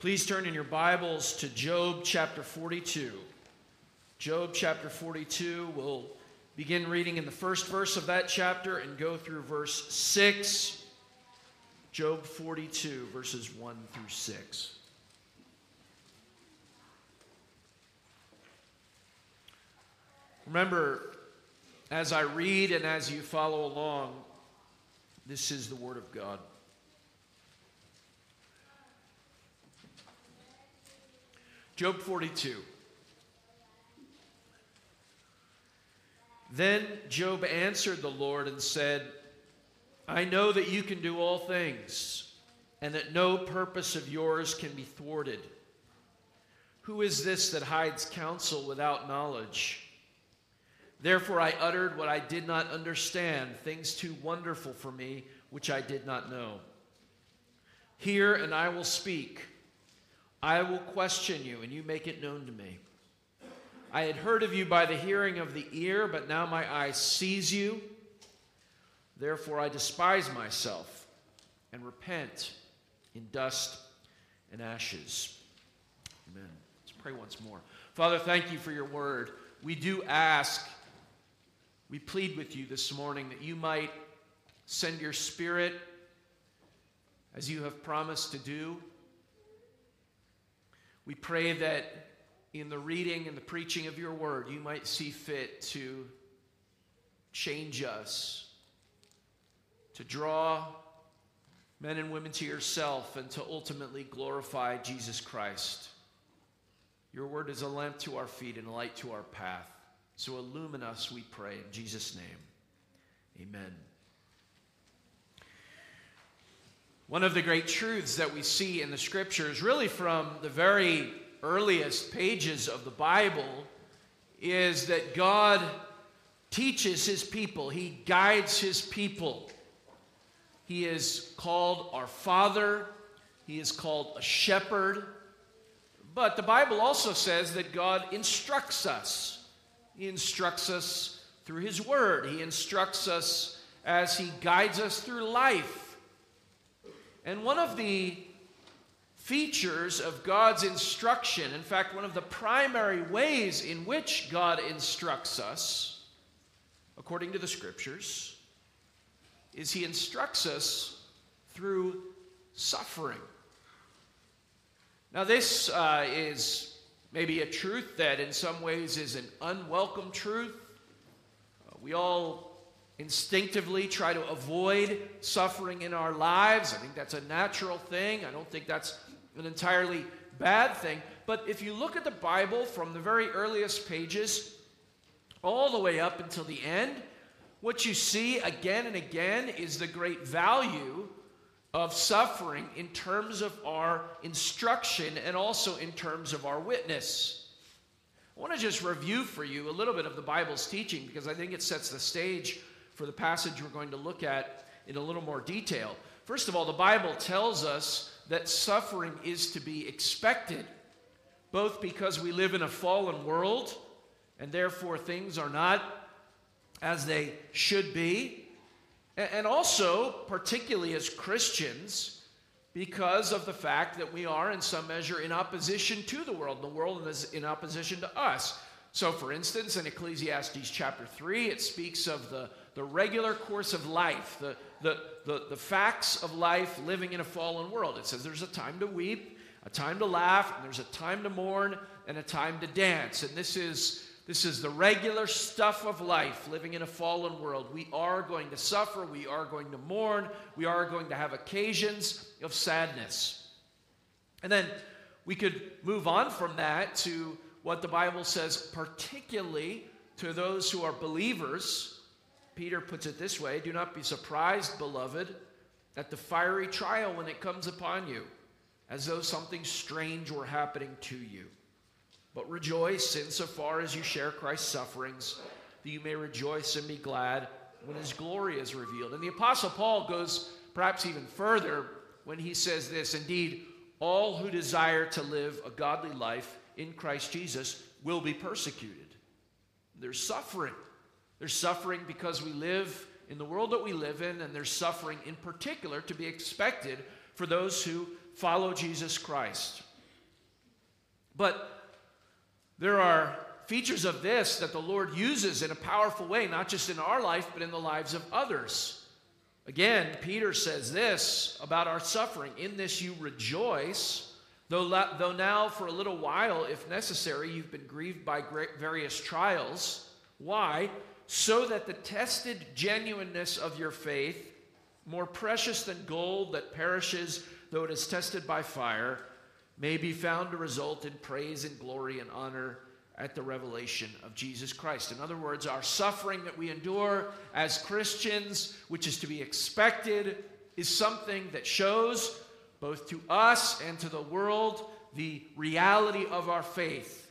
Please turn in your Bibles to Job chapter 42. Job chapter 42. We'll begin reading in the first verse of that chapter and go through verse 6. Job 42, verses 1 through 6. Remember, as I read and as you follow along, this is the Word of God. Job 42. Then Job answered the Lord and said, I know that you can do all things, and that no purpose of yours can be thwarted. Who is this that hides counsel without knowledge? Therefore I uttered what I did not understand, things too wonderful for me, which I did not know. Hear, and I will speak. I will question you, and you make it known to me. I had heard of you by the hearing of the ear, but now my eye sees you. Therefore I despise myself and repent in dust and ashes. Amen. Let's pray once more. Father, thank you for your word. We do ask, we plead with you this morning that you might send your spirit as you have promised to do we pray that in the reading and the preaching of your word, you might see fit to change us, to draw men and women to yourself, and to ultimately glorify Jesus Christ. Your word is a lamp to our feet and a light to our path. So illumine us, we pray, in Jesus' name. Amen. One of the great truths that we see in the scriptures, really from the very earliest pages of the Bible, is that God teaches his people, he guides his people. He is called our Father, he is called a shepherd. But the Bible also says that God instructs us. He instructs us through his word, he instructs us as he guides us through life. And one of the features of God's instruction, in fact, one of the primary ways in which God instructs us, according to the scriptures, is He instructs us through suffering. Now, this uh, is maybe a truth that in some ways is an unwelcome truth. Uh, we all instinctively try to avoid suffering in our lives. I think that's a natural thing. I don't think that's an entirely bad thing. But if you look at the Bible from the very earliest pages all the way up until the end, what you see again and again is the great value of suffering in terms of our instruction and also in terms of our witness. I want to just review for you a little bit of the Bible's teaching because I think it sets the stage for the passage we're going to look at in a little more detail. First of all, the Bible tells us that suffering is to be expected, both because we live in a fallen world and therefore things are not as they should be, and also, particularly as Christians, because of the fact that we are, in some measure, in opposition to the world. The world is in opposition to us. So, for instance, in Ecclesiastes chapter 3, it speaks of the the regular course of life, the, the, the, the facts of life living in a fallen world. It says there's a time to weep, a time to laugh, and there's a time to mourn, and a time to dance. And this is this is the regular stuff of life living in a fallen world. We are going to suffer, we are going to mourn, we are going to have occasions of sadness. And then we could move on from that to what the Bible says, particularly to those who are believers Peter puts it this way Do not be surprised, beloved, at the fiery trial when it comes upon you, as though something strange were happening to you. But rejoice insofar as you share Christ's sufferings, that you may rejoice and be glad when his glory is revealed. And the Apostle Paul goes perhaps even further when he says this Indeed, all who desire to live a godly life in Christ Jesus will be persecuted. There's suffering. There's suffering because we live in the world that we live in, and there's suffering in particular to be expected for those who follow Jesus Christ. But there are features of this that the Lord uses in a powerful way, not just in our life, but in the lives of others. Again, Peter says this about our suffering In this you rejoice, though, though now for a little while, if necessary, you've been grieved by various trials. Why? So that the tested genuineness of your faith, more precious than gold that perishes though it is tested by fire, may be found to result in praise and glory and honor at the revelation of Jesus Christ. In other words, our suffering that we endure as Christians, which is to be expected, is something that shows both to us and to the world the reality of our faith.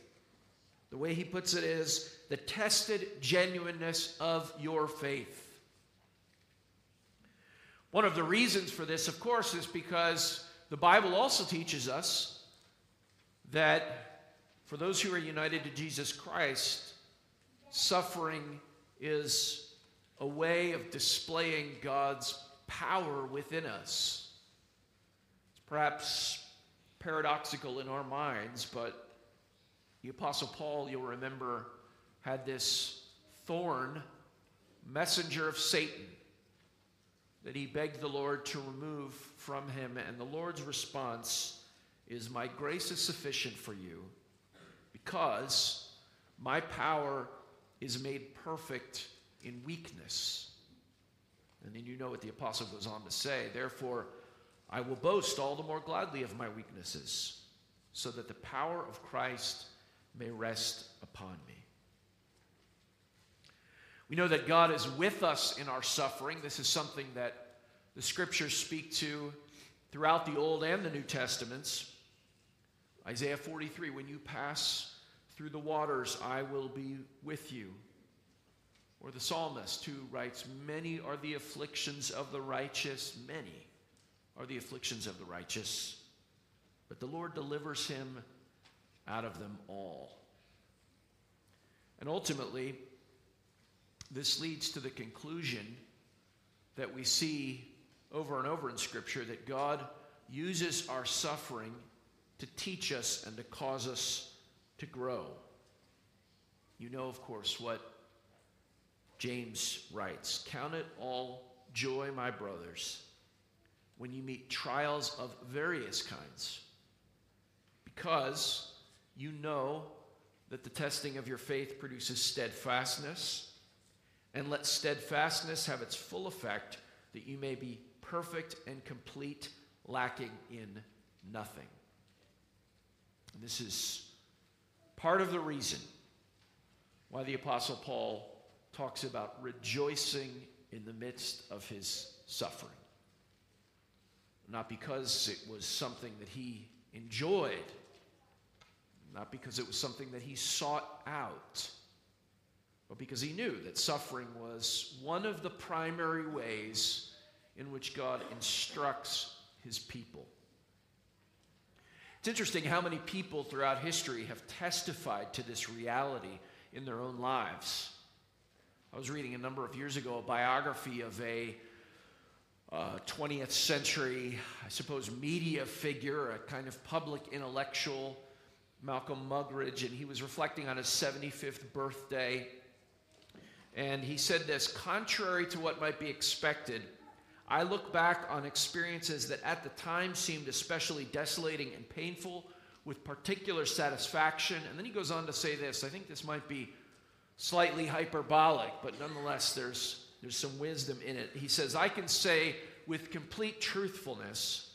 The way he puts it is the tested genuineness of your faith. One of the reasons for this, of course, is because the Bible also teaches us that for those who are united to Jesus Christ, suffering is a way of displaying God's power within us. It's perhaps paradoxical in our minds, but the Apostle Paul, you'll remember, had this thorn, messenger of Satan, that he begged the Lord to remove from him. And the Lord's response is, My grace is sufficient for you because my power is made perfect in weakness. And then you know what the apostle goes on to say. Therefore, I will boast all the more gladly of my weaknesses, so that the power of Christ may rest upon me. We know that God is with us in our suffering. This is something that the scriptures speak to throughout the Old and the New Testaments. Isaiah 43 When you pass through the waters, I will be with you. Or the psalmist who writes, Many are the afflictions of the righteous, many are the afflictions of the righteous, but the Lord delivers him out of them all. And ultimately, this leads to the conclusion that we see over and over in Scripture that God uses our suffering to teach us and to cause us to grow. You know, of course, what James writes Count it all joy, my brothers, when you meet trials of various kinds, because you know that the testing of your faith produces steadfastness, and let steadfastness have its full effect, that you may be perfect and complete, lacking in nothing. And this is part of the reason why the Apostle Paul talks about rejoicing in the midst of his suffering. Not because it was something that he enjoyed, not because it was something that he sought out, but because he knew that suffering was one of the primary ways in which God instructs his people. It's interesting how many people throughout history have testified to this reality in their own lives. I was reading a number of years ago a biography of a uh, 20th century, I suppose, media figure, a kind of public intellectual, Malcolm Muggeridge, and he was reflecting on his 75th birthday. And he said this contrary to what might be expected, I look back on experiences that at the time seemed especially desolating and painful with particular satisfaction. And then he goes on to say this. I think this might be slightly hyperbolic, but nonetheless, there's, there's some wisdom in it. He says, I can say with complete truthfulness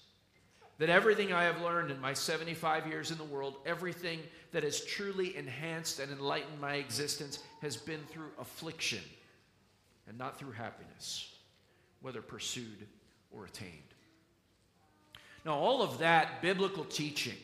that everything I have learned in my 75 years in the world, everything that has truly enhanced and enlightened my existence, has been through affliction and not through happiness whether pursued or attained. Now, all of that biblical teaching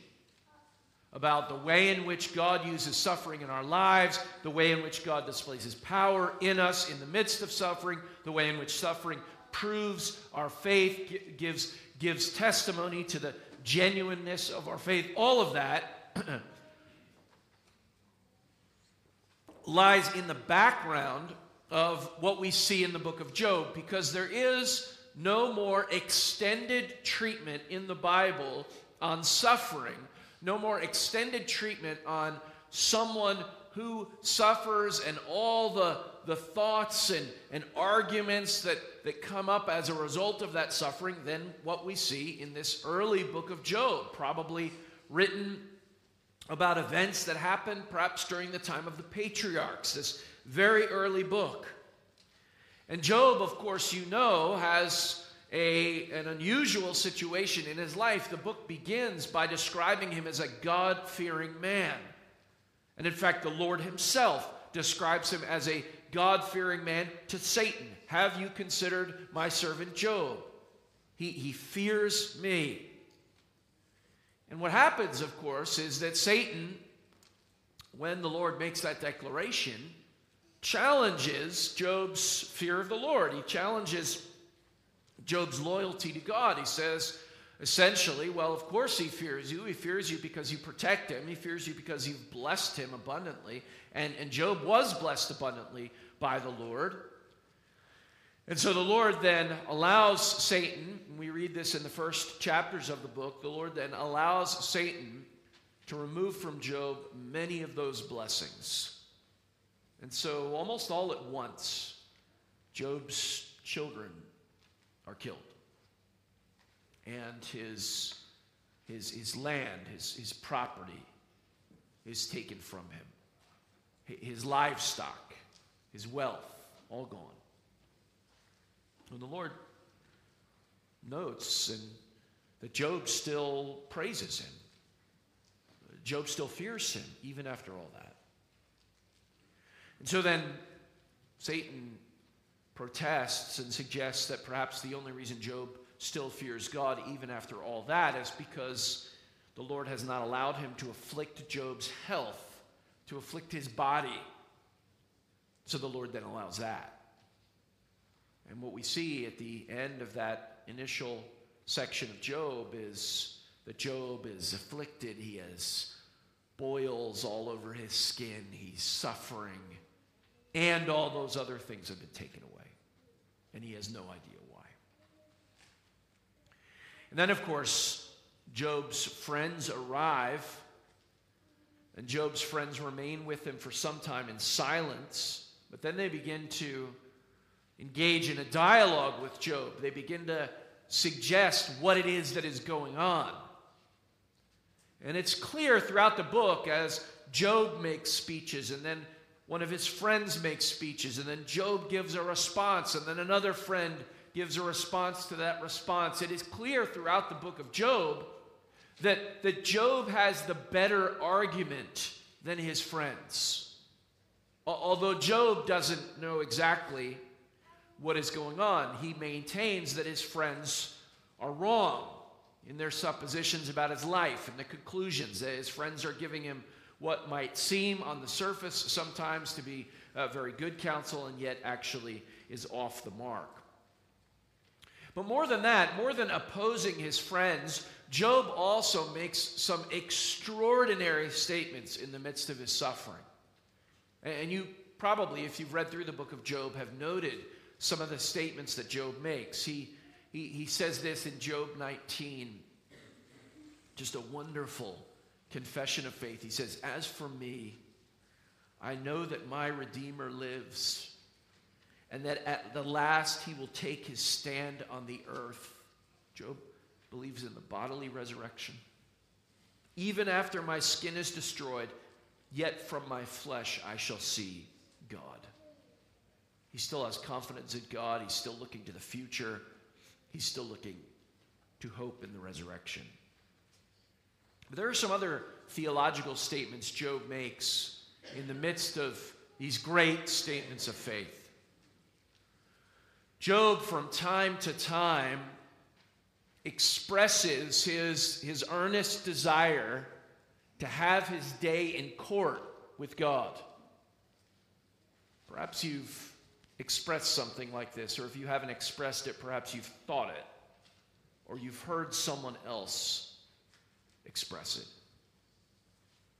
about the way in which God uses suffering in our lives, the way in which God displays his power in us in the midst of suffering, the way in which suffering proves our faith, gives, gives testimony to the genuineness of our faith, all of that lies in the background of what we see in the book of Job because there is no more extended treatment in the Bible on suffering no more extended treatment on someone who suffers and all the, the thoughts and, and arguments that, that come up as a result of that suffering than what we see in this early book of Job, probably written about events that happened perhaps during the time of the patriarchs, this very early book. And Job, of course, you know, has a, an unusual situation in his life. The book begins by describing him as a God fearing man. And in fact, the Lord himself describes him as a God fearing man to Satan. Have you considered my servant Job? He, he fears me. And what happens, of course, is that Satan, when the Lord makes that declaration, challenges Job's fear of the Lord. He challenges Job's loyalty to God. He says, essentially, well, of course he fears you. He fears you because you protect him, he fears you because you've blessed him abundantly. And, and Job was blessed abundantly by the Lord. And so the Lord then allows Satan, we read this in the first chapters of the book, the Lord then allows Satan to remove from Job many of those blessings. And so, almost all at once, Job's children are killed. And his, his, his land, his, his property is taken from him. His livestock, his wealth, all gone. And the Lord notes and that Job still praises him. Job still fears him, even after all that. And so then Satan protests and suggests that perhaps the only reason Job still fears God, even after all that, is because the Lord has not allowed him to afflict Job's health, to afflict his body. So the Lord then allows that. And what we see at the end of that initial section of Job is that Job is afflicted. He has boils all over his skin. He's suffering and all those other things have been taken away. And he has no idea. And then, of course, Job's friends arrive, and Job's friends remain with him for some time in silence, but then they begin to engage in a dialogue with Job. They begin to suggest what it is that is going on. And it's clear throughout the book as Job makes speeches and then one of his friends makes speeches, and then Job gives a response, and then another friend gives a response to that response. It is clear throughout the book of Job that, that Job has the better argument than his friends. Although Job doesn't know exactly what is going on, he maintains that his friends are wrong in their suppositions about his life and the conclusions that his friends are giving him what might seem on the surface sometimes to be uh, very good counsel and yet actually is off the mark. But more than that, more than opposing his friends, Job also makes some extraordinary statements in the midst of his suffering. And you probably, if you've read through the book of Job, have noted some of the statements that Job makes. He, he, he says this in Job 19, just a wonderful confession of faith. He says, As for me, I know that my Redeemer lives, and that at the last he will take his stand on the earth. Job believes in the bodily resurrection. Even after my skin is destroyed, yet from my flesh I shall see God. He still has confidence in God. He's still looking to the future. He's still looking to hope in the resurrection. But there are some other theological statements Job makes in the midst of these great statements of faith. Job, from time to time, expresses his, his earnest desire to have his day in court with God. Perhaps you've expressed something like this, or if you haven't expressed it, perhaps you've thought it, or you've heard someone else express it.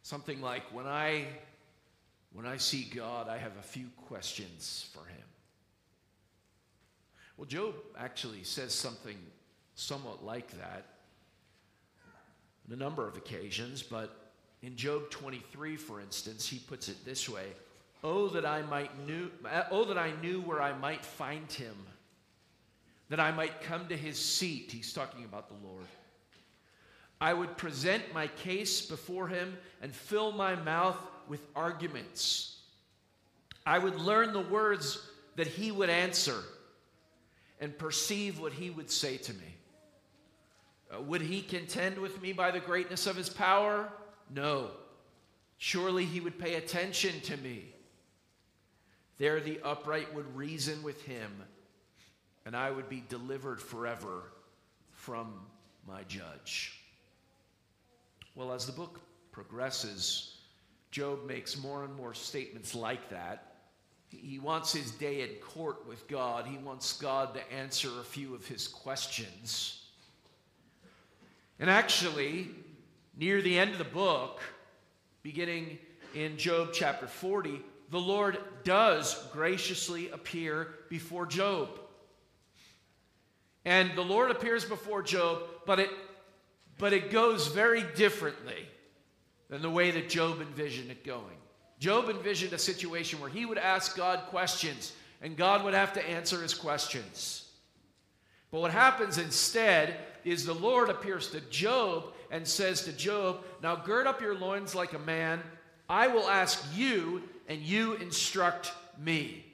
Something like when I when I see God, I have a few questions for him. Well, Job actually says something somewhat like that. on a number of occasions, but in Job 23, for instance, he puts it this way Oh, that I might knew, uh, oh, that I knew where I might find him, that I might come to his seat. He's talking about the Lord. I would present my case before him and fill my mouth with arguments. I would learn the words that he would answer and perceive what he would say to me. Uh, would he contend with me by the greatness of his power? No. Surely he would pay attention to me. There the upright would reason with him, and I would be delivered forever from my judge. Well, as the book progresses, Job makes more and more statements like that. He wants his day in court with God. He wants God to answer a few of his questions. And actually, near the end of the book, beginning in Job chapter 40, the Lord does graciously appear before Job. And the Lord appears before Job, but it, but it goes very differently than the way that Job envisioned it going. Job envisioned a situation where he would ask God questions and God would have to answer his questions. But what happens instead is the Lord appears to Job and says to Job, Now gird up your loins like a man. I will ask you, and you instruct me.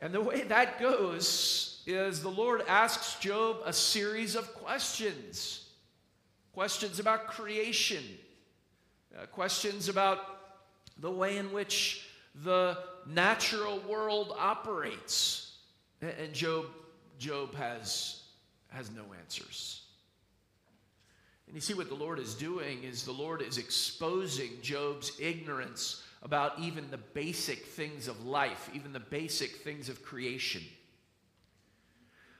And the way that goes is the Lord asks Job a series of questions questions about creation, uh, questions about the way in which the natural world operates. And Job, Job has, has no answers. And you see what the Lord is doing is the Lord is exposing Job's ignorance about even the basic things of life, even the basic things of creation.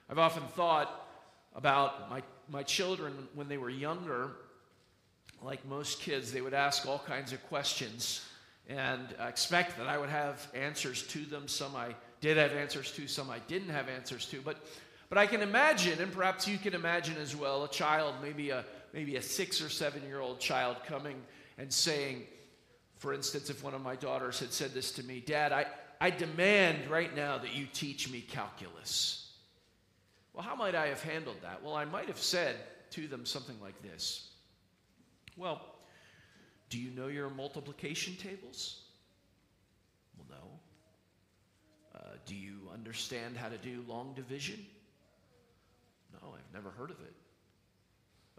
I've often thought about my, my children when they were younger like most kids, they would ask all kinds of questions and expect that I would have answers to them. Some I did have answers to, some I didn't have answers to. But, but I can imagine, and perhaps you can imagine as well, a child, maybe a, maybe a six or seven year old child, coming and saying, for instance, if one of my daughters had said this to me, Dad, I, I demand right now that you teach me calculus. Well, how might I have handled that? Well, I might have said to them something like this well, do you know your multiplication tables? Well, no. Uh, do you understand how to do long division? No, I've never heard of it.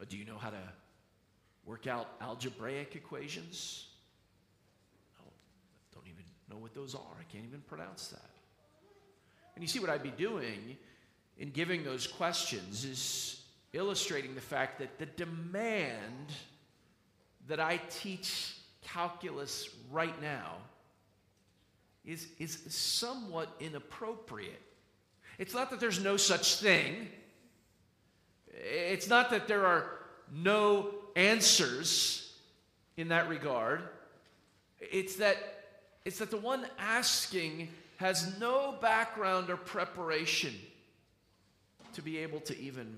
Uh, do you know how to work out algebraic equations? No, I don't even know what those are. I can't even pronounce that. And you see what I'd be doing in giving those questions is illustrating the fact that the demand that I teach calculus right now is, is somewhat inappropriate. It's not that there's no such thing, it's not that there are no answers in that regard. It's that, it's that the one asking has no background or preparation to be able to even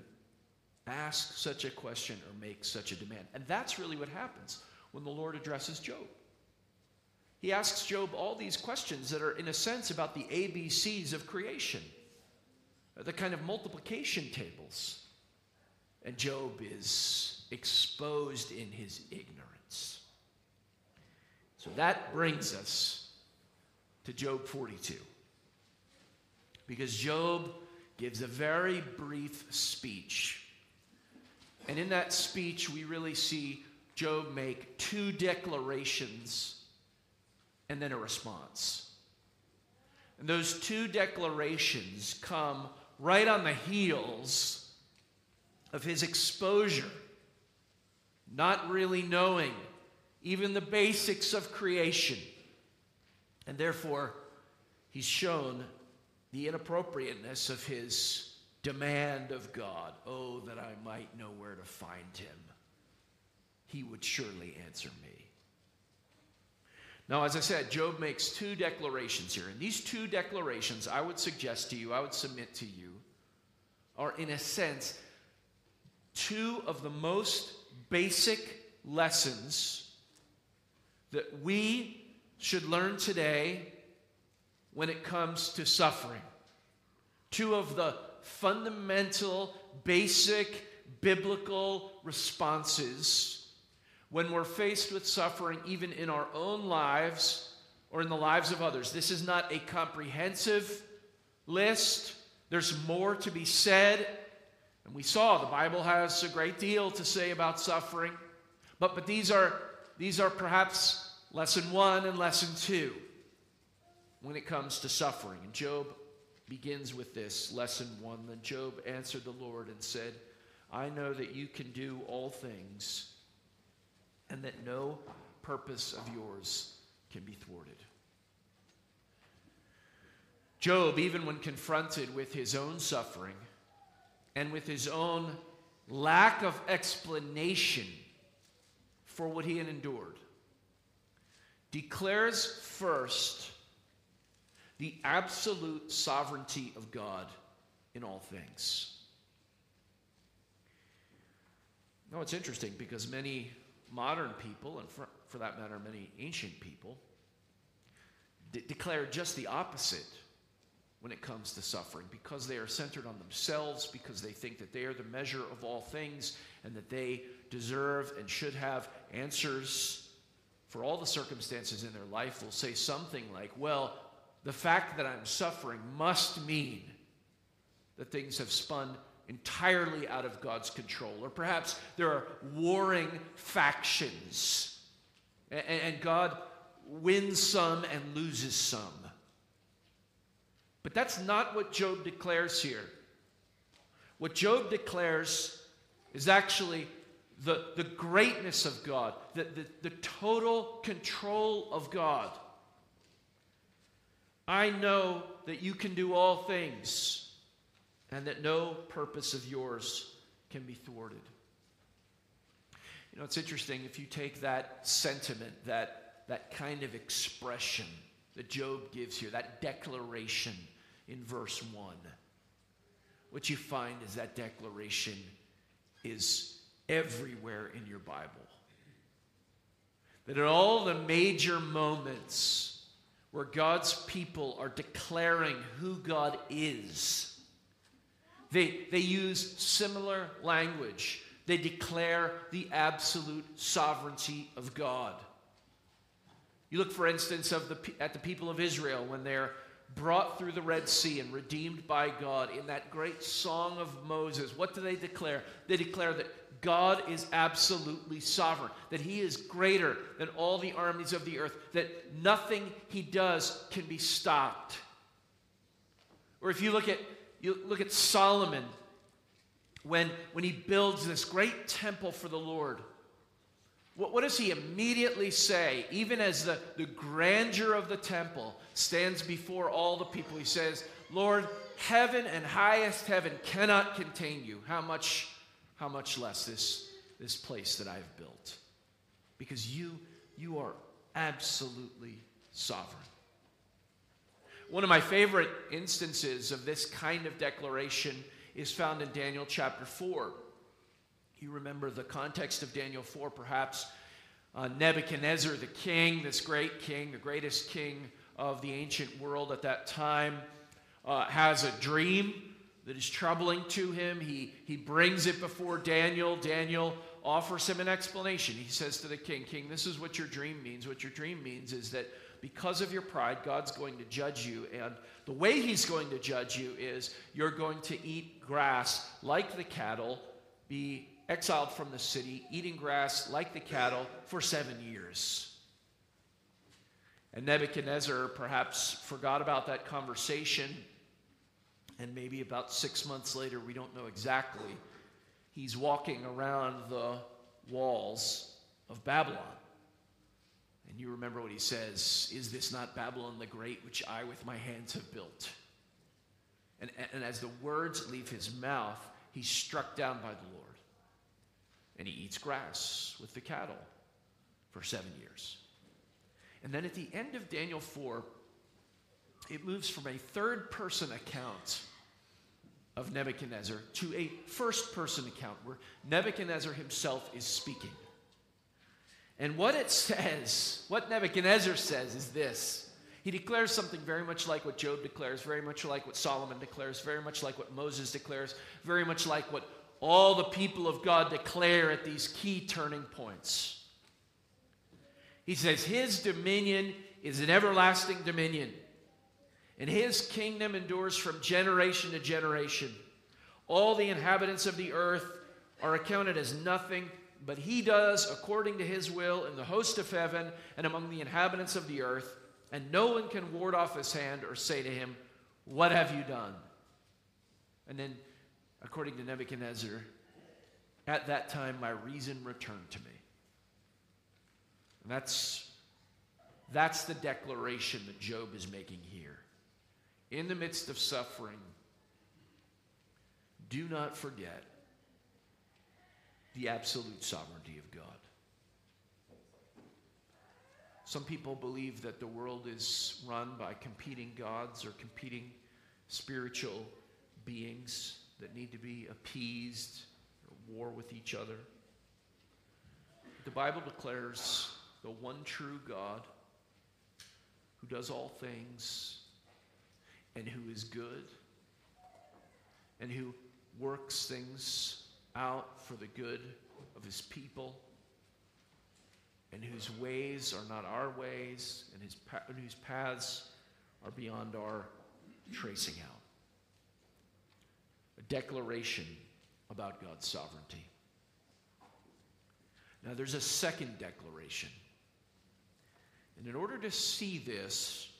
ask such a question or make such a demand. And that's really what happens when the Lord addresses Job. He asks Job all these questions that are, in a sense, about the ABCs of creation, the kind of multiplication tables. And Job is exposed in his ignorance. So that brings us to Job 42. Because Job gives a very brief speech and in that speech, we really see Job make two declarations and then a response. And those two declarations come right on the heels of his exposure, not really knowing even the basics of creation. And therefore, he's shown the inappropriateness of his demand of God, Oh, that I might know where to find him. He would surely answer me. Now, as I said, Job makes two declarations here. And these two declarations, I would suggest to you, I would submit to you, are in a sense two of the most basic lessons that we should learn today when it comes to suffering. Two of the fundamental, basic, biblical responses when we're faced with suffering, even in our own lives or in the lives of others. This is not a comprehensive list, there's more to be said. And we saw the Bible has a great deal to say about suffering. But, but these, are, these are perhaps lesson one and lesson two when it comes to suffering. And Job begins with this lesson one. Then Job answered the Lord and said, I know that you can do all things, and that no purpose of yours can be thwarted. Job, even when confronted with his own suffering and with his own lack of explanation for what he had endured, declares first the absolute sovereignty of God in all things. Now, it's interesting because many modern people, and for, for that matter, many ancient people, de- declare just the opposite when it comes to suffering because they are centered on themselves, because they think that they are the measure of all things and that they deserve and should have answers for all the circumstances in their life, will say something like, Well, the fact that I'm suffering must mean that things have spun entirely out of God's control. Or perhaps there are warring factions, and, God wins some and loses some. But that's not what Job declares here. What Job declares is actually the, the greatness of God, the, the, the total control of God. I know that you can do all things and that no purpose of yours can be thwarted. You know, it's interesting if you take that sentiment, that, that kind of expression that Job gives here, that declaration in verse 1, what you find is that declaration is everywhere in your Bible. That at all the major moments where God's people are declaring who God is, they, they use similar language. They declare the absolute sovereignty of God. You look, for instance, of the, at the people of Israel when they're brought through the Red Sea and redeemed by God in that great song of Moses. What do they declare? They declare that God is absolutely sovereign, that He is greater than all the armies of the earth, that nothing He does can be stopped. Or if you look at you look at Solomon when, when he builds this great temple for the Lord. What, what does he immediately say? Even as the, the grandeur of the temple stands before all the people, he says, Lord, heaven and highest heaven cannot contain you. How much, how much less this, this place that I've built? Because you, you are absolutely sovereign. One of my favorite instances of this kind of declaration is found in Daniel chapter 4. You remember the context of Daniel 4, perhaps. Uh, Nebuchadnezzar, the king, this great king, the greatest king of the ancient world at that time, uh, has a dream that is troubling to him. He, he brings it before Daniel. Daniel offers him an explanation. He says to the king, King, this is what your dream means. What your dream means is that because of your pride, God's going to judge you. And the way He's going to judge you is you're going to eat grass like the cattle, be exiled from the city, eating grass like the cattle for seven years. And Nebuchadnezzar perhaps forgot about that conversation. And maybe about six months later, we don't know exactly, he's walking around the walls of Babylon. And you remember what he says Is this not Babylon the Great, which I with my hands have built? And, and as the words leave his mouth, he's struck down by the Lord. And he eats grass with the cattle for seven years. And then at the end of Daniel 4, it moves from a third person account of Nebuchadnezzar to a first person account where Nebuchadnezzar himself is speaking. And what it says, what Nebuchadnezzar says is this. He declares something very much like what Job declares, very much like what Solomon declares, very much like what Moses declares, very much like what all the people of God declare at these key turning points. He says, His dominion is an everlasting dominion, and His kingdom endures from generation to generation. All the inhabitants of the earth are accounted as nothing, but He does according to His will in the host of heaven and among the inhabitants of the earth, and no one can ward off His hand or say to Him, What have you done? And then according to Nebuchadnezzar, at that time my reason returned to me. And that's, that's the declaration that Job is making here. In the midst of suffering, do not forget the absolute sovereignty of God. Some people believe that the world is run by competing gods or competing spiritual beings that need to be appeased or war with each other. The Bible declares the one true God who does all things and who is good and who works things out for the good of his people and whose ways are not our ways and, his, and whose paths are beyond our tracing out a declaration about God's sovereignty. Now, there's a second declaration. And in order to see this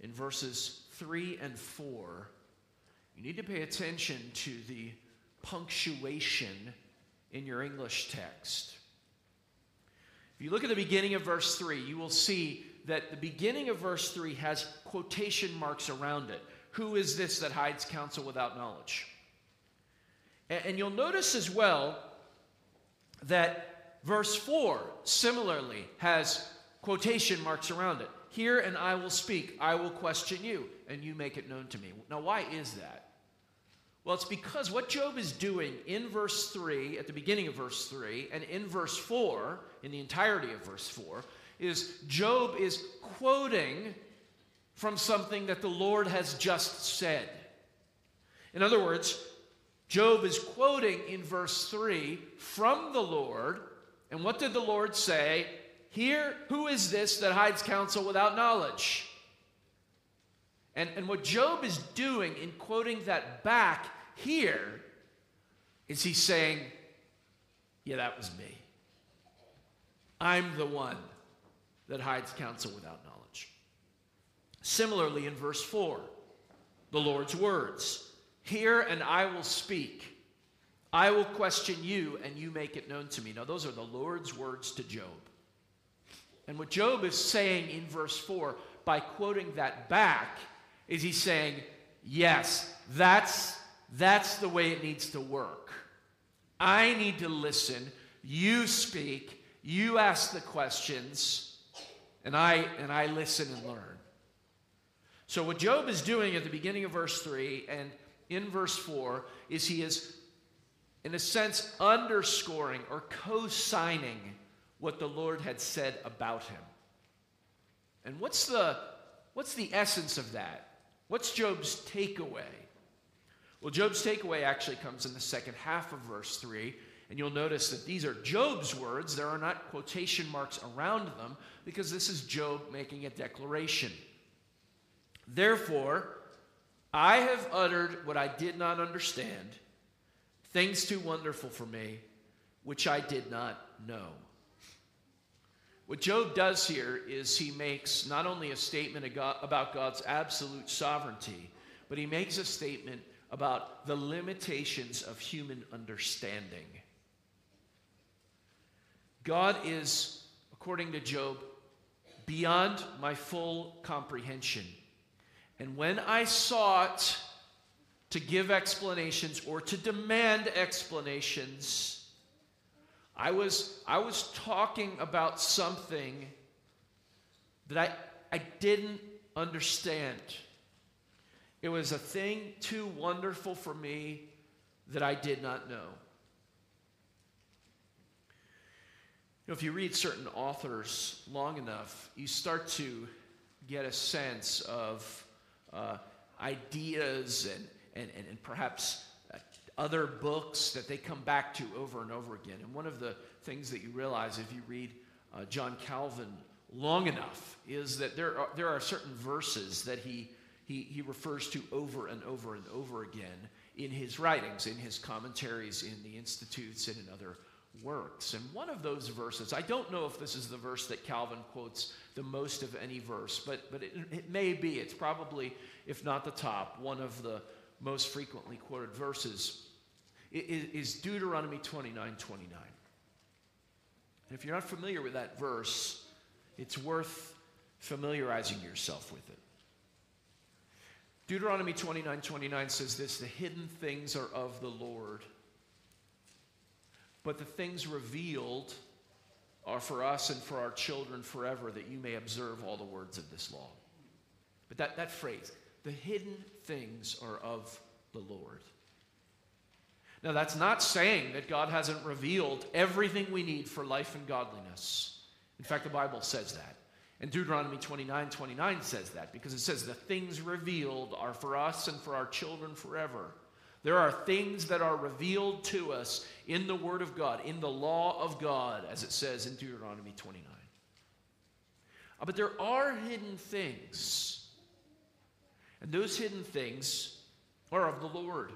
in verses 3 and 4, you need to pay attention to the punctuation in your English text. If you look at the beginning of verse 3, you will see that the beginning of verse 3 has quotation marks around it. Who is this that hides counsel without knowledge? And you'll notice as well that verse 4 similarly has quotation marks around it. Hear and I will speak, I will question you, and you make it known to me. Now, why is that? Well, it's because what Job is doing in verse 3, at the beginning of verse 3, and in verse 4, in the entirety of verse 4, is Job is quoting from something that the Lord has just said. In other words, Job is quoting in verse 3 from the Lord. And what did the Lord say? Here, who is this that hides counsel without knowledge? And, and what Job is doing in quoting that back here is he's saying, Yeah, that was me. I'm the one that hides counsel without knowledge. Similarly, in verse 4, the Lord's words Hear and I will speak. I will question you and you make it known to me. Now, those are the Lord's words to Job. And what Job is saying in verse 4 by quoting that back is he's saying, Yes, that's, that's the way it needs to work. I need to listen. You speak. You ask the questions. And I, and I listen and learn. So, what Job is doing at the beginning of verse 3 and in verse 4 is he is, in a sense, underscoring or co signing what the Lord had said about him. And what's the, what's the essence of that? What's Job's takeaway? Well, Job's takeaway actually comes in the second half of verse 3. And you'll notice that these are Job's words. There are not quotation marks around them because this is Job making a declaration. Therefore, I have uttered what I did not understand, things too wonderful for me, which I did not know. What Job does here is he makes not only a statement about God's absolute sovereignty, but he makes a statement about the limitations of human understanding. God is, according to Job, beyond my full comprehension. And when I sought to give explanations or to demand explanations, I was, I was talking about something that I, I didn't understand. It was a thing too wonderful for me that I did not know. You know, if you read certain authors long enough, you start to get a sense of uh, ideas and, and, and, and perhaps other books that they come back to over and over again. And one of the things that you realize if you read uh, John Calvin long enough is that there are, there are certain verses that he, he, he refers to over and over and over again in his writings, in his commentaries, in the institutes, and in other works. And one of those verses, I don't know if this is the verse that Calvin quotes the most of any verse, but, but it, it may be. It's probably, if not the top, one of the most frequently quoted verses is, Deuteronomy 29 29. And if you're not familiar with that verse, it's worth familiarizing yourself with it. Deuteronomy 29 29 says this The hidden things are of the Lord, but the things revealed are for us and for our children forever, that you may observe all the words of this law. But that, that phrase, the hidden things are of the Lord. Now, that's not saying that God hasn't revealed everything we need for life and godliness. In fact, the Bible says that. And Deuteronomy 29 29 says that because it says, The things revealed are for us and for our children forever. There are things that are revealed to us in the Word of God, in the law of God, as it says in Deuteronomy 29. Uh, but there are hidden things. And those hidden things are of the Lord.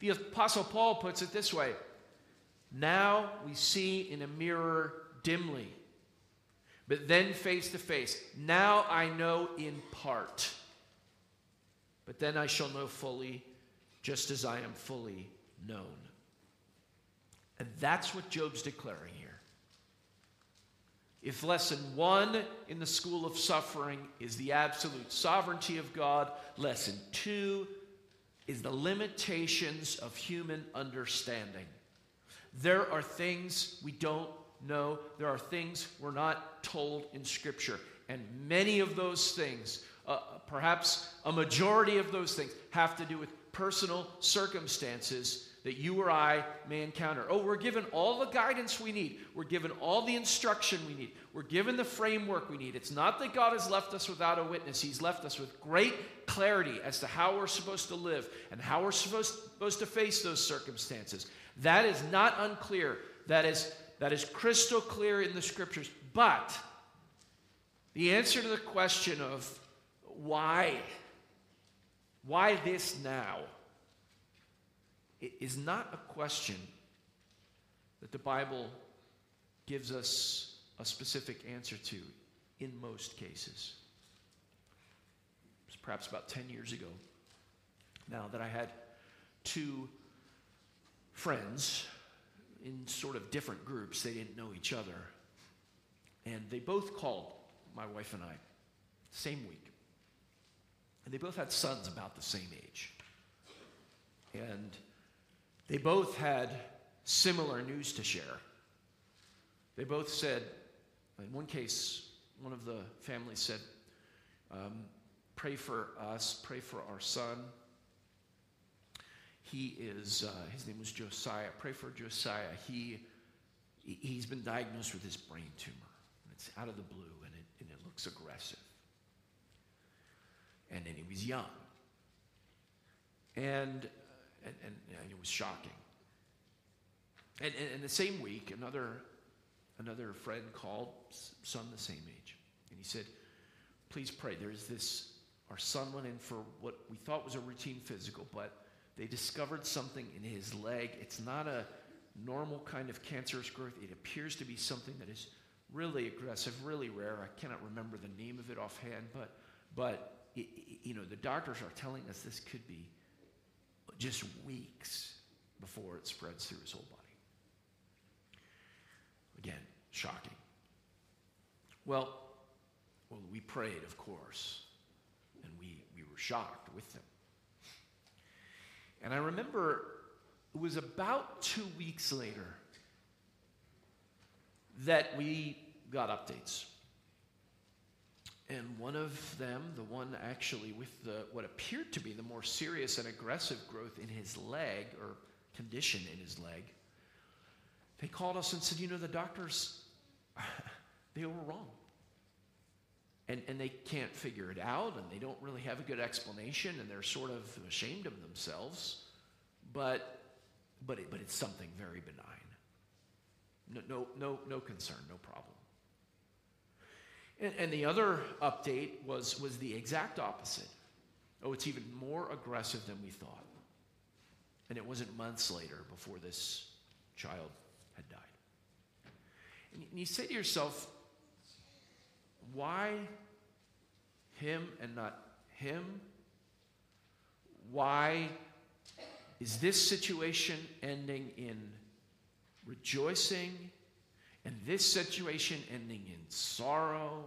The Apostle Paul puts it this way Now we see in a mirror dimly but then face to face. Now I know in part, but then I shall know fully, just as I am fully known. And that's what Job's declaring here. If lesson one in the school of suffering is the absolute sovereignty of God, lesson two is the limitations of human understanding. There are things we don't know, there are things we're not told in Scripture. And many of those things, uh, perhaps a majority of those things, have to do with personal circumstances that you or I may encounter. Oh, we're given all the guidance we need. We're given all the instruction we need. We're given the framework we need. It's not that God has left us without a witness, He's left us with great clarity as to how we're supposed to live and how we're supposed, supposed to face those circumstances. That is not unclear. That is that is crystal clear in the scriptures. But the answer to the question of why, why this now, is not a question that the Bible gives us a specific answer to in most cases. It was perhaps about 10 years ago now that I had two friends in sort of different groups. They didn't know each other. And they both called my wife and I, same week. And they both had sons about the same age. And they both had similar news to share. They both said, in one case, one of the families said, um, Pray for us, pray for our son. He is, uh, his name was Josiah. Pray for Josiah. He, he's been diagnosed with this brain tumor. It's out of the blue and it, and it looks aggressive. And then he was young. And, and, and, it was shocking. And, and, and the same week, another, another friend called, son the same age. And he said, Please pray. There's this, our son went in for what we thought was a routine physical, but they discovered something in his leg. It's not a normal kind of cancerous growth. It appears to be something that is really aggressive, really rare. I cannot remember the name of it offhand, but but it, you know the doctors are telling us this could be just weeks before it spreads through his whole body. Again, shocking. Well, well, we prayed, of course, and we, we were shocked with them. And I remember it was about two weeks later that we got updates. And one of them, the one actually with the, what appeared to be the more serious and aggressive growth in his leg or condition in his leg, they called us and said, You know, the doctors, they were wrong. And, and they can't figure it out, and they don't really have a good explanation, and they're sort of ashamed of themselves. But, but, it, but it's something very benign. No, no, no, no concern, no problem. And, and the other update was, was the exact opposite. Oh, it's even more aggressive than we thought. And it wasn't months later before this child had died. And you say to yourself, why him and not him? Why is this situation ending in rejoicing and this situation ending in sorrow?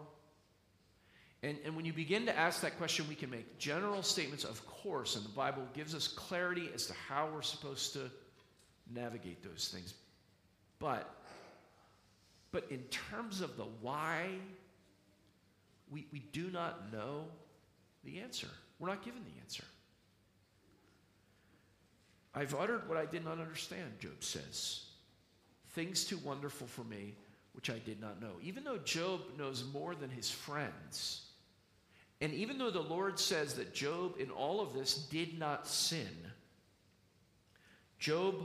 And, and when you begin to ask that question, we can make general statements, of course, and the Bible gives us clarity as to how we're supposed to navigate those things. But, but in terms of the why, we, we do not know the answer. We're not given the answer. I've uttered what I did not understand, Job says. Things too wonderful for me, which I did not know. Even though Job knows more than his friends, and even though the Lord says that Job, in all of this, did not sin, Job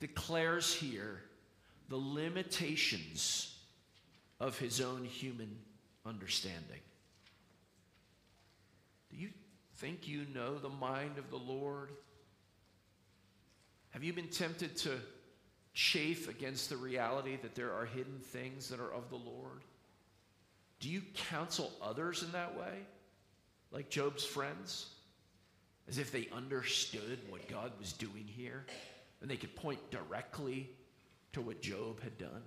declares here the limitations of his own human understanding. Do you think you know the mind of the Lord? Have you been tempted to chafe against the reality that there are hidden things that are of the Lord? Do you counsel others in that way, like Job's friends, as if they understood what God was doing here and they could point directly to what Job had done?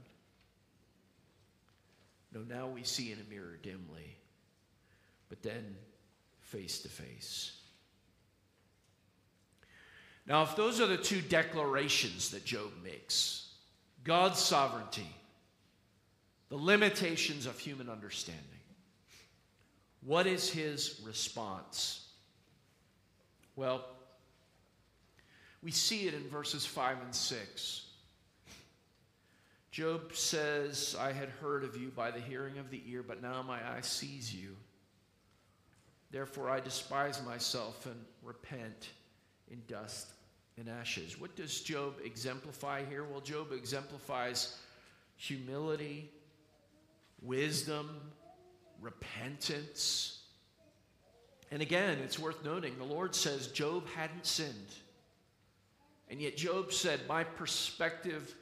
No, now we see in a mirror dimly, but then face to face. Now, if those are the two declarations that Job makes God's sovereignty, the limitations of human understanding, what is his response? Well, we see it in verses 5 and 6. Job says, I had heard of you by the hearing of the ear, but now my eye sees you. Therefore I despise myself and repent in dust and ashes. What does Job exemplify here? Well, Job exemplifies humility, wisdom, repentance. And again, it's worth noting the Lord says Job hadn't sinned. And yet, Job said, My perspective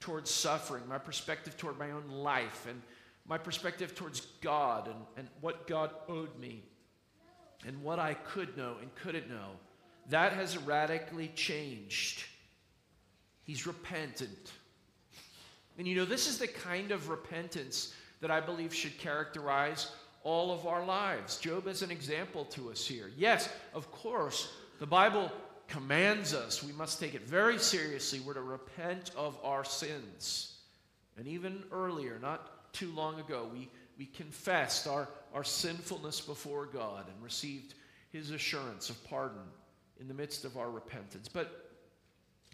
towards suffering, my perspective toward my own life, and my perspective towards God and, and what God owed me, and what I could know and couldn't know that has radically changed. He's repentant. And you know, this is the kind of repentance that I believe should characterize all of our lives. Job is an example to us here. Yes, of course, the Bible commands us, we must take it very seriously. We're to repent of our sins. And even earlier, not too long ago, we, we confessed our, our sinfulness before God and received his assurance of pardon in the midst of our repentance. But,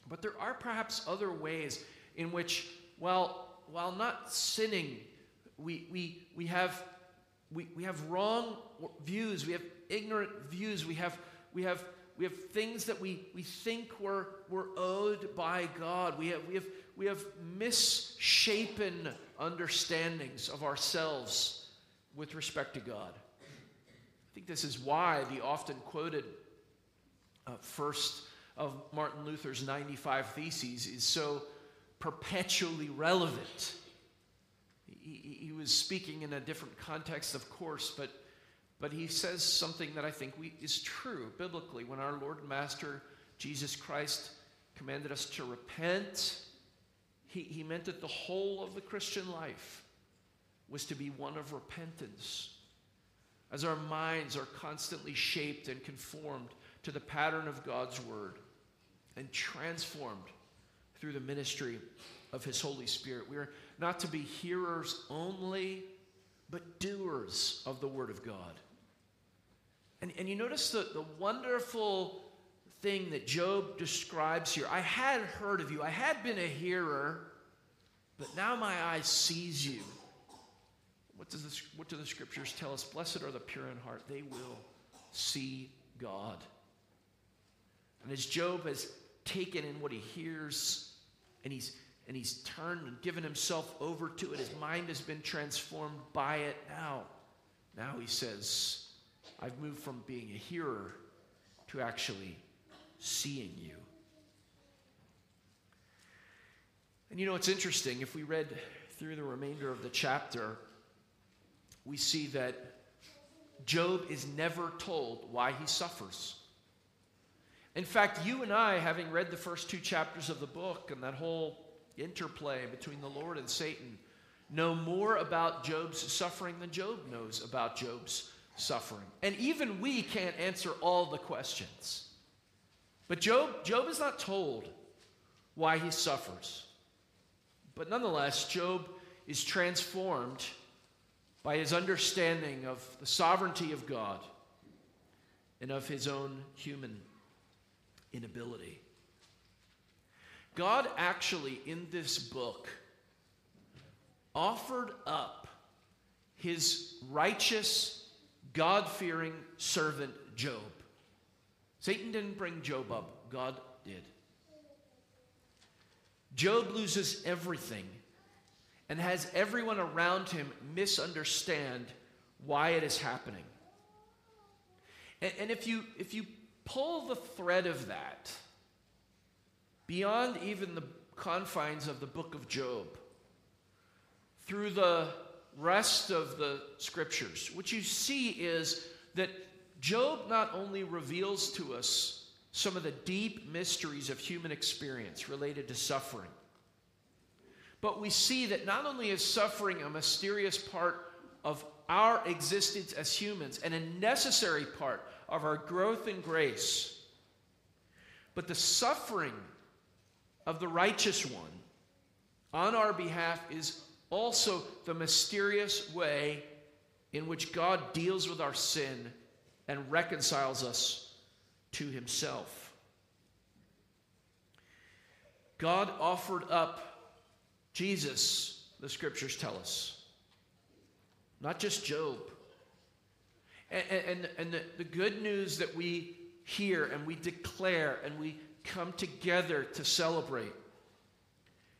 but there are perhaps other ways in which, while, while not sinning, we, we, we, have, we, we have wrong views, we have ignorant views, we have, we have, we have things that we, we think were, were owed by God. We have, we, have, we have misshapen understandings of ourselves with respect to God. I think this is why the often quoted uh, first of Martin Luther's 95 Theses is so perpetually relevant. He, he, was speaking in a different context, of course, but, but he says something that I think we, is true biblically. When our Lord and Master Jesus Christ commanded us to repent, he, he meant that the whole of the Christian life was to be one of repentance. As our minds are constantly shaped and conformed to the pattern of God's word and transformed through the ministry of his Holy Spirit. We are not to be hearers only, but doers of the Word of God. And, and you notice the, the wonderful thing that Job describes here. I had heard of you, I had been a hearer, but now my eyes sees you. What, does the, what do the scriptures tell us? Blessed are the pure in heart, they will see God. And as Job has taken in what he hears and he's and he's turned and given himself over to it, his mind has been transformed by it. Now, now he says, I've moved from being a hearer to actually seeing you. And you know, it's interesting. If we read through the remainder of the chapter, we see that Job is never told why he suffers. In fact, you and I, having read the first two chapters of the book and that whole interplay between the Lord and Satan, know more about Job's suffering than Job knows about Job's suffering. And even we can't answer all the questions. But Job, Job is not told why he suffers. But nonetheless, Job is transformed by his understanding of the sovereignty of God and of his own human inability. God actually, in this book, offered up his righteous, God fearing servant Job. Satan didn't bring Job up, God did. Job loses everything and has everyone around him misunderstand why it is happening. And, and if, you, if you pull the thread of that beyond even the confines of the book of Job, through the rest of the scriptures, what you see is that Job not only reveals to us some of the deep mysteries of human experience related to suffering, but we see that not only is suffering a mysterious part of our existence as humans and a necessary part of our growth in grace, but the suffering of the righteous one on our behalf is also the mysterious way in which God deals with our sin and reconciles us to himself. God offered up Jesus, the scriptures tell us. Not just Job. And, and, and the, the good news that we hear and we declare and we come together to celebrate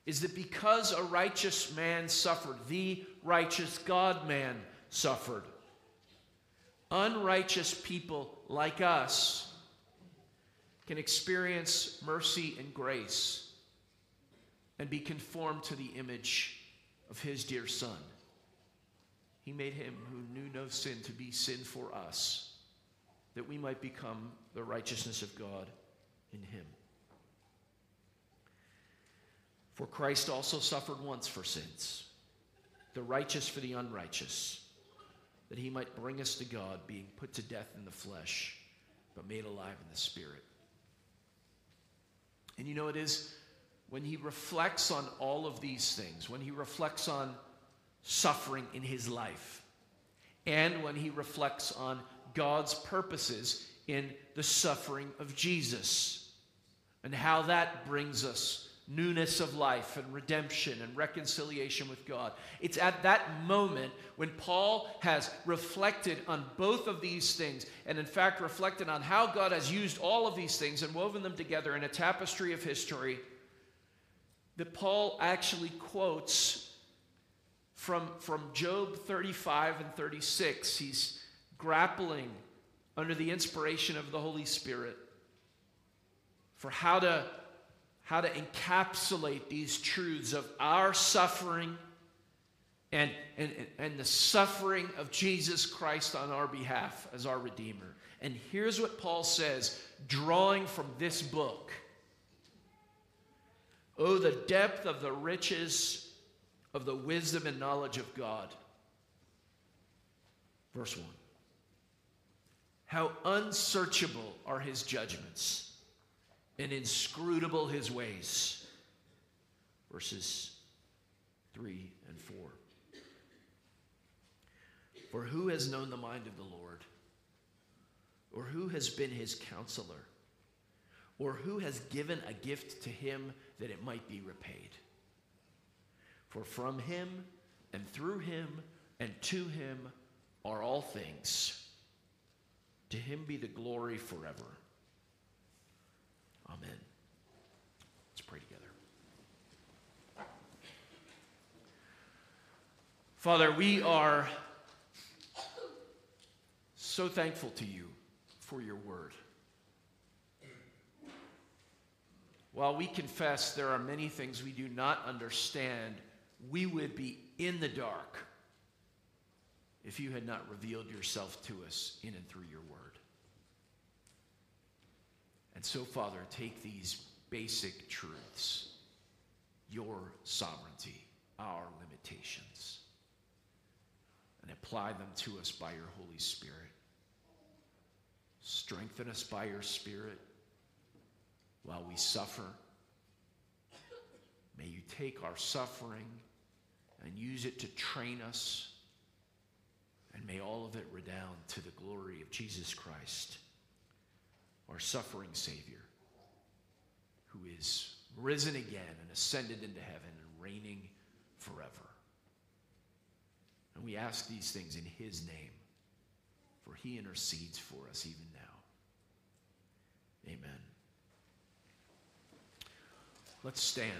is that because a righteous man suffered, the righteous God man suffered, unrighteous people like us can experience mercy and grace and be conformed to the image of his dear Son. He made him who knew no sin to be sin for us, that we might become the righteousness of God in him. For Christ also suffered once for sins, the righteous for the unrighteous, that he might bring us to God, being put to death in the flesh, but made alive in the spirit. And you know, it is when he reflects on all of these things, when he reflects on suffering in his life, and when he reflects on God's purposes in the suffering of Jesus, and how that brings us newness of life and redemption and reconciliation with God. It's at that moment when Paul has reflected on both of these things, and in fact, reflected on how God has used all of these things and woven them together in a tapestry of history that Paul actually quotes from, from Job 35 and 36. He's grappling under the inspiration of the Holy Spirit for how to, how to encapsulate these truths of our suffering and, and, and the suffering of Jesus Christ on our behalf as our Redeemer. And here's what Paul says, drawing from this book Oh, the depth of the riches of the wisdom and knowledge of God. Verse 1. How unsearchable are his judgments and inscrutable his ways. Verses 3 and 4. For who has known the mind of the Lord? Or who has been his counselor? Or who has given a gift to him that it might be repaid? For from him and through him and to him are all things. To him be the glory forever. Amen. Let's pray together. Father, we are so thankful to you for your word. While we confess there are many things we do not understand, we would be in the dark if you had not revealed yourself to us in and through your word. And so, Father, take these basic truths, your sovereignty, our limitations, and apply them to us by your Holy Spirit. Strengthen us by your Spirit while we suffer. May you take our suffering and use it to train us. And may all of it redound to the glory of Jesus Christ, our suffering Savior, who is risen again and ascended into heaven and reigning forever. And we ask these things in His name, for He intercedes for us even now. Amen. Let's stand.